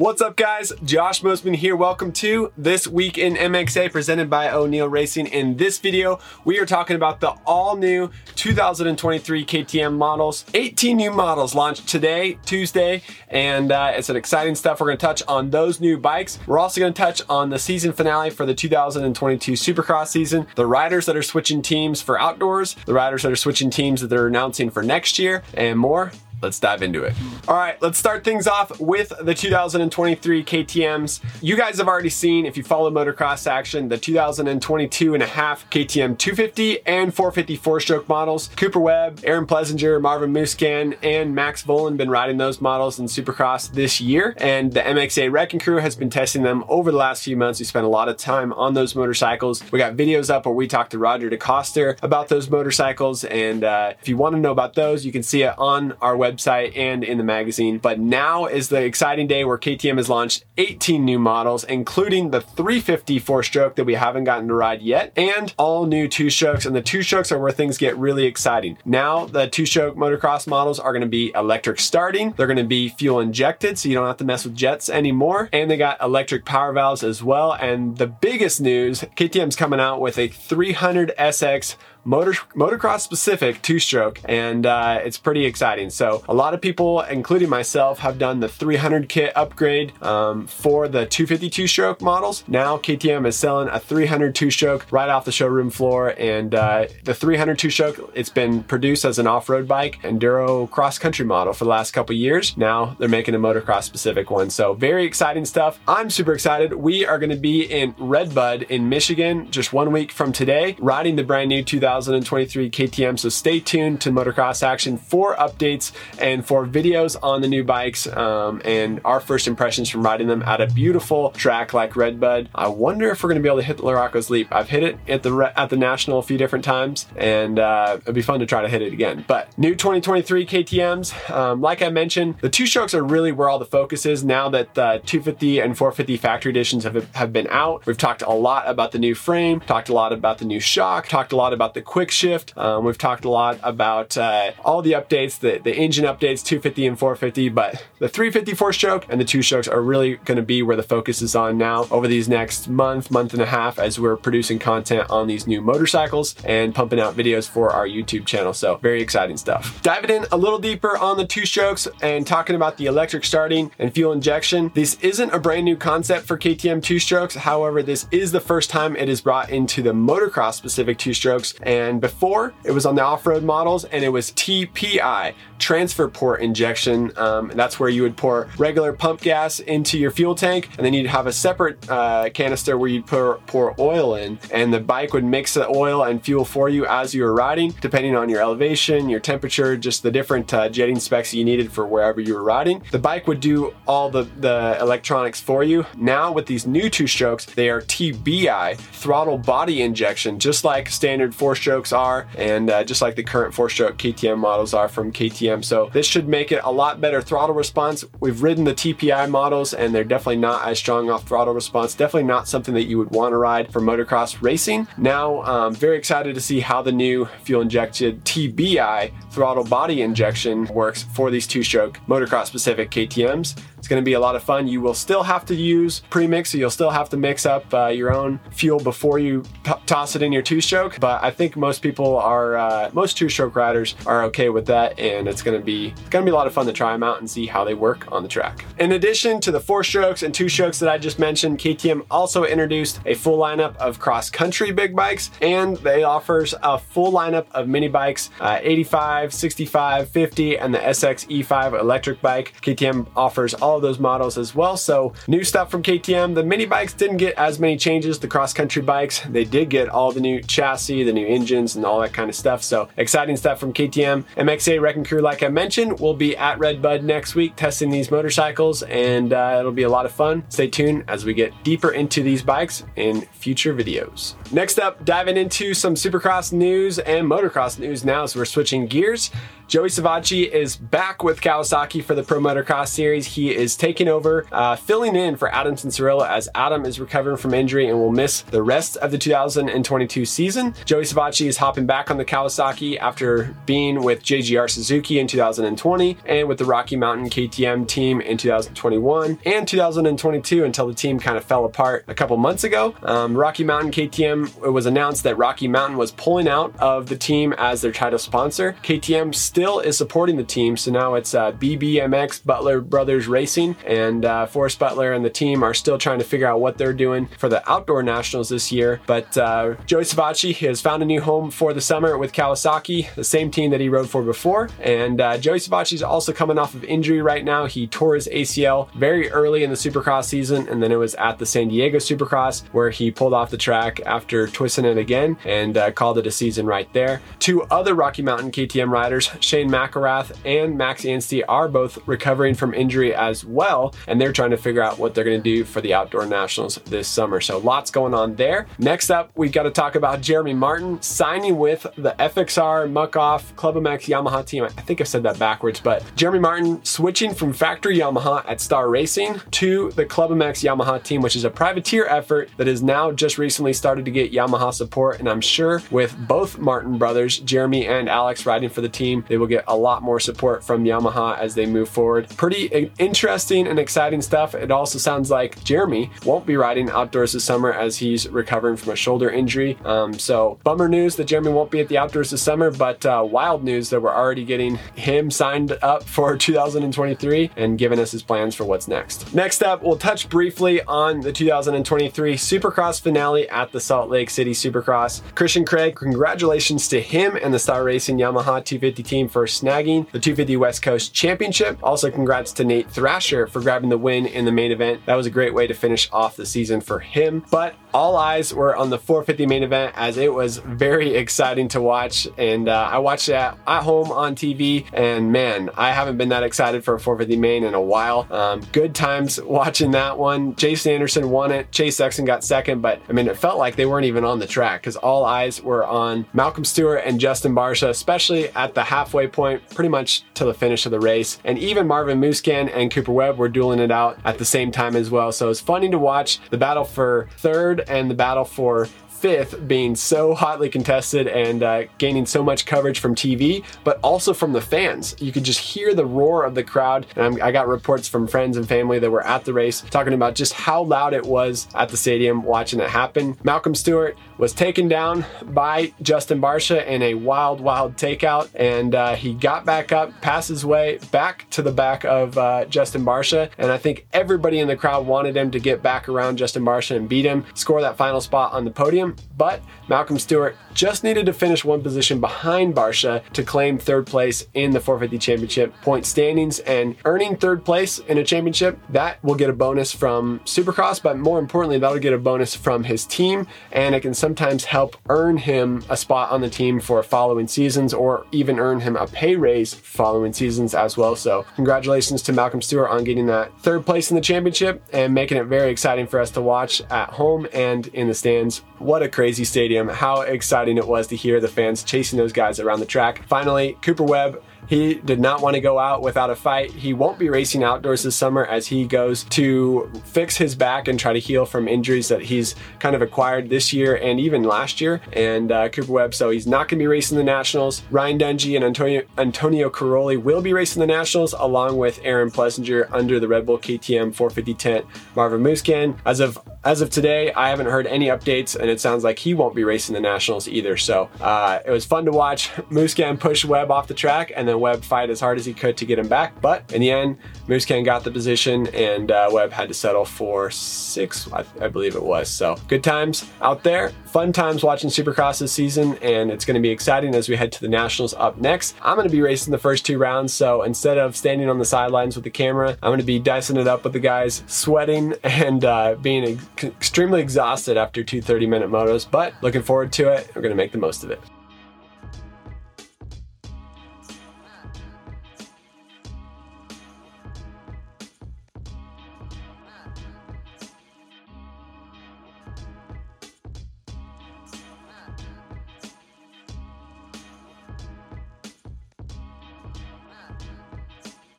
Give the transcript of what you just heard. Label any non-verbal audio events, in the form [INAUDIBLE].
What's up, guys? Josh Mosiman here. Welcome to This Week in MXA presented by O'Neal Racing. In this video, we are talking about the all new 2023 KTM models. 18 new models launched today, Tuesday, and uh, it's an exciting stuff. We're going to touch on those new bikes. We're also going to touch on the season finale for the 2022 Supercross season, the riders that are switching teams for outdoors, the riders that are switching teams that they're announcing for next year, and more. Let's dive into it. All right, let's start things off with the 2023 KTMs. You guys have already seen, if you follow motocross action, the 2022 and a half KTM 250 and 450 four-stroke models. Cooper Webb, Aaron Plessinger, Marvin Musquin, and Max Vohland been riding those models in Supercross this year, and the MXA Wrecking Crew has been testing them over the last few months. We spent a lot of time on those motorcycles. We got videos up where we talked to Roger DeCoster about those motorcycles, and uh, if you want to know about those, you can see it on our website website and in the magazine. But now is the exciting day where KTM has launched 18 new models, including the 350 four stroke that we haven't gotten to ride yet, and all new two strokes. And the two strokes are where things get really exciting. Now, the two stroke motocross models are going to be electric starting, they're going to be fuel injected, so you don't have to mess with jets anymore. And they got electric power valves as well. And the biggest news KTM's coming out with a 300 SX motor motocross specific two stroke, and uh, it's pretty exciting. So a lot of people, including myself, have done the 300 kit upgrade um, for the 252 stroke models. Now KTM is selling a 300 two stroke right off the showroom floor, and uh, the 300 two stroke it's been produced as an off-road bike enduro cross country model for the last couple years. Now they're making a motocross specific one, so very exciting stuff. I'm super excited. We are going to be in Redbud in Michigan just one week from today, riding the brand new 2000. 2023 KTM. So stay tuned to Motocross Action for updates and for videos on the new bikes um, and our first impressions from riding them at a beautiful track like Redbud. I wonder if we're going to be able to hit the Larocco's Leap. I've hit it at the at the National a few different times, and uh, it'd be fun to try to hit it again. But new 2023 KTM's, um, like I mentioned, the two strokes are really where all the focus is now that the 250 and 450 factory editions have, have been out. We've talked a lot about the new frame, talked a lot about the new shock, talked a lot about the the quick shift. Um, we've talked a lot about uh, all the updates, the, the engine updates, 250 and 450, but the 354 stroke and the two strokes are really going to be where the focus is on now over these next month, month and a half as we're producing content on these new motorcycles and pumping out videos for our YouTube channel. So very exciting stuff. Diving in a little deeper on the two strokes and talking about the electric starting and fuel injection. This isn't a brand new concept for KTM two strokes. However, this is the first time it is brought into the motocross specific two strokes and before, it was on the off-road models and it was TPI, transfer port injection. Um, that's where you would pour regular pump gas into your fuel tank and then you'd have a separate uh, canister where you'd pour, pour oil in and the bike would mix the oil and fuel for you as you were riding, depending on your elevation, your temperature, just the different uh, jetting specs you needed for wherever you were riding. The bike would do all the, the electronics for you. Now with these new two strokes, they are TBI, throttle body injection, just like standard four strokes are, and uh, just like the current four stroke KTM models are from KTM. So this should make it a lot better throttle response. We've ridden the TPI models, and they're definitely not as strong off throttle response. Definitely not something that you would want to ride for motocross racing. Now, um, very excited to see how the new fuel injected TBI throttle body injection works for these two stroke motocross specific KTMs. It's going to be a lot of fun. You will still have to use premix, so you'll still have to mix up uh, your own fuel before you t- toss it in your two stroke. But I think most people are, uh, most two stroke riders are okay with that, and it's going to be it's going to be a lot of fun to try them out and see how they work on the track. In addition to the four strokes and two strokes that I just mentioned, KTM also introduced a full lineup of cross country big bikes, and they offers a full lineup of mini bikes, uh, 85, 65, 50, and the SX E5 electric bike. KTM offers all of those models as well. So new stuff from KTM. The mini bikes didn't get as many changes. The cross country bikes, they did get all the new chassis, the new engines, and all that kind of stuff. So exciting stuff from KTM. MXA Wrecking Crew, like I mentioned, will be at Redbud next week testing these motorcycles, and uh, it'll be a lot of fun. Stay tuned as we get deeper into these bikes in future videos. Next up, diving into some supercross news and motocross news now as we're switching gears. Joey Savatgy is back with Kawasaki for the Pro Motocross Series. He is taking over, uh, filling in for Adam Cianciarulo as Adam is recovering from injury and will miss the rest of the 2022 season. Joey Savatgy is hopping back on the Kawasaki after being with JGR Suzuki in 2020 and with the Rocky Mountain KTM team in 2021 and 2022 until the team kind of fell apart a couple months ago. Um, Rocky Mountain KTM, it was announced that Rocky Mountain was pulling out of the team as their title sponsor. KTM still is supporting the team, so now it's uh, BBMX Butler Brothers Racing, and uh, Forrest Butler and the team are still trying to figure out what they're doing for the outdoor nationals this year. But uh, Joey Savatgy has found a new home for the summer with Kawasaki, the same team that he rode for before. And uh, Joey Savatgy is also coming off of injury right now. He tore his ACL very early in the Supercross season, and then it was at the San Diego Supercross where he pulled off the track after twisting it again and uh, called it a season right there. Two other Rocky Mountain KTM riders, Shane McElrath and Max Anstie, are both recovering from injury as well, and they're trying to figure out what they're going to do for the outdoor nationals this summer. So lots going on there. Next up, we've got to talk about Jeremy Martin signing with the FXR Muc-Off Club MX Yamaha team. I think I said that backwards, but Jeremy Martin switching from factory Yamaha at Star Racing to the Club MX Yamaha team, which is a privateer effort that has now just recently started to get Yamaha support. And I'm sure with both Martin brothers, Jeremy and Alex riding for the team, they will get a lot more support from Yamaha as they move forward. Pretty interesting and exciting stuff. It also sounds like Jeremy won't be riding outdoors this summer as he's recovering from a shoulder injury. Um, so bummer news that Jeremy won't be at the outdoors this summer, but uh, wild news that we're already getting him signed up for [LAUGHS] 2023 and giving us his plans for what's next. Next up, we'll touch briefly on the 2023 Supercross finale at the Salt Lake City Supercross. Christian Craig, congratulations to him and the Star Racing Yamaha 250 team for snagging the 250 West Coast Championship. Also, congrats to Nate Thrasher for grabbing the win in the main event. That was a great way to finish off the season for him. But all eyes were on the 450 main event as it was very exciting to watch. And uh, I watched it at, home on TV, and man, I haven't been that excited for a 450 main in a while. Um, good times watching that one. Jason Anderson won it. Chase Sexton got second, but I mean, it felt like they weren't even on the track because all eyes were on Malcolm Stewart and Justin Barcia, especially at the halfway point, pretty much to the finish of the race. And even Marvin Musquin and Cooper Webb were dueling it out at the same time as well. So it's funny to watch the battle for third and the battle for fifth being so hotly contested and uh, gaining so much coverage from TV, but also from the fans. You could just hear the roar of the crowd. And i got reports from friends and family that were at the race talking about just how loud it was at the stadium watching it happen. Malcolm Stewart was taken down by Justin Barcia in a wild, wild takeout, and uh, he got back up, passed his way back to the back of uh, Justin Barcia, and I think everybody in the crowd wanted him to get back around Justin Barcia and beat him, score that final spot on the podium, but Malcolm Stewart just needed to finish one position behind Barcia to claim third place in the 450 championship point standings. And earning third place in a championship that will get a bonus from Supercross but more importantly that'll get a bonus from his team. And it can sometimes help earn him a spot on the team for following seasons or even earn him a pay raise following seasons as well. So congratulations to Malcolm Stewart on getting that third place in the championship and making it very exciting for us to watch at home and in the stands. What a crazy stadium how exciting it was to hear the fans chasing those guys around the track. Finally, Cooper Webb he did not want to go out without a fight. He won't be racing outdoors this summer as he goes to fix his back and try to heal from injuries that he's kind of acquired this year and even last year. And uh, Cooper Webb, so he's not going to be racing the Nationals. Ryan Dungey and Antonio, Antonio Cairoli will be racing the Nationals along with Aaron Plessinger under the Red Bull KTM 450 tent. Marvin Musquin, as of as of today, I haven't heard any updates, and it sounds like he won't be racing the Nationals either. So uh, it was fun to watch [LAUGHS] Musquin push Webb off the track, and then Webb fight as hard as he could to get him back. But in the end, Musquin got the position, and uh, Webb had to settle for six, I, I believe it was. So good times out there, fun times watching Supercross this season, and it's going to be exciting as we head to the Nationals up next. I'm going to be racing the first two rounds, so instead of standing on the sidelines with the camera, I'm going to be dicing it up with the guys, sweating and uh, being extremely exhausted after two 30 minute motos, but looking forward to it. We're going to make the most of it.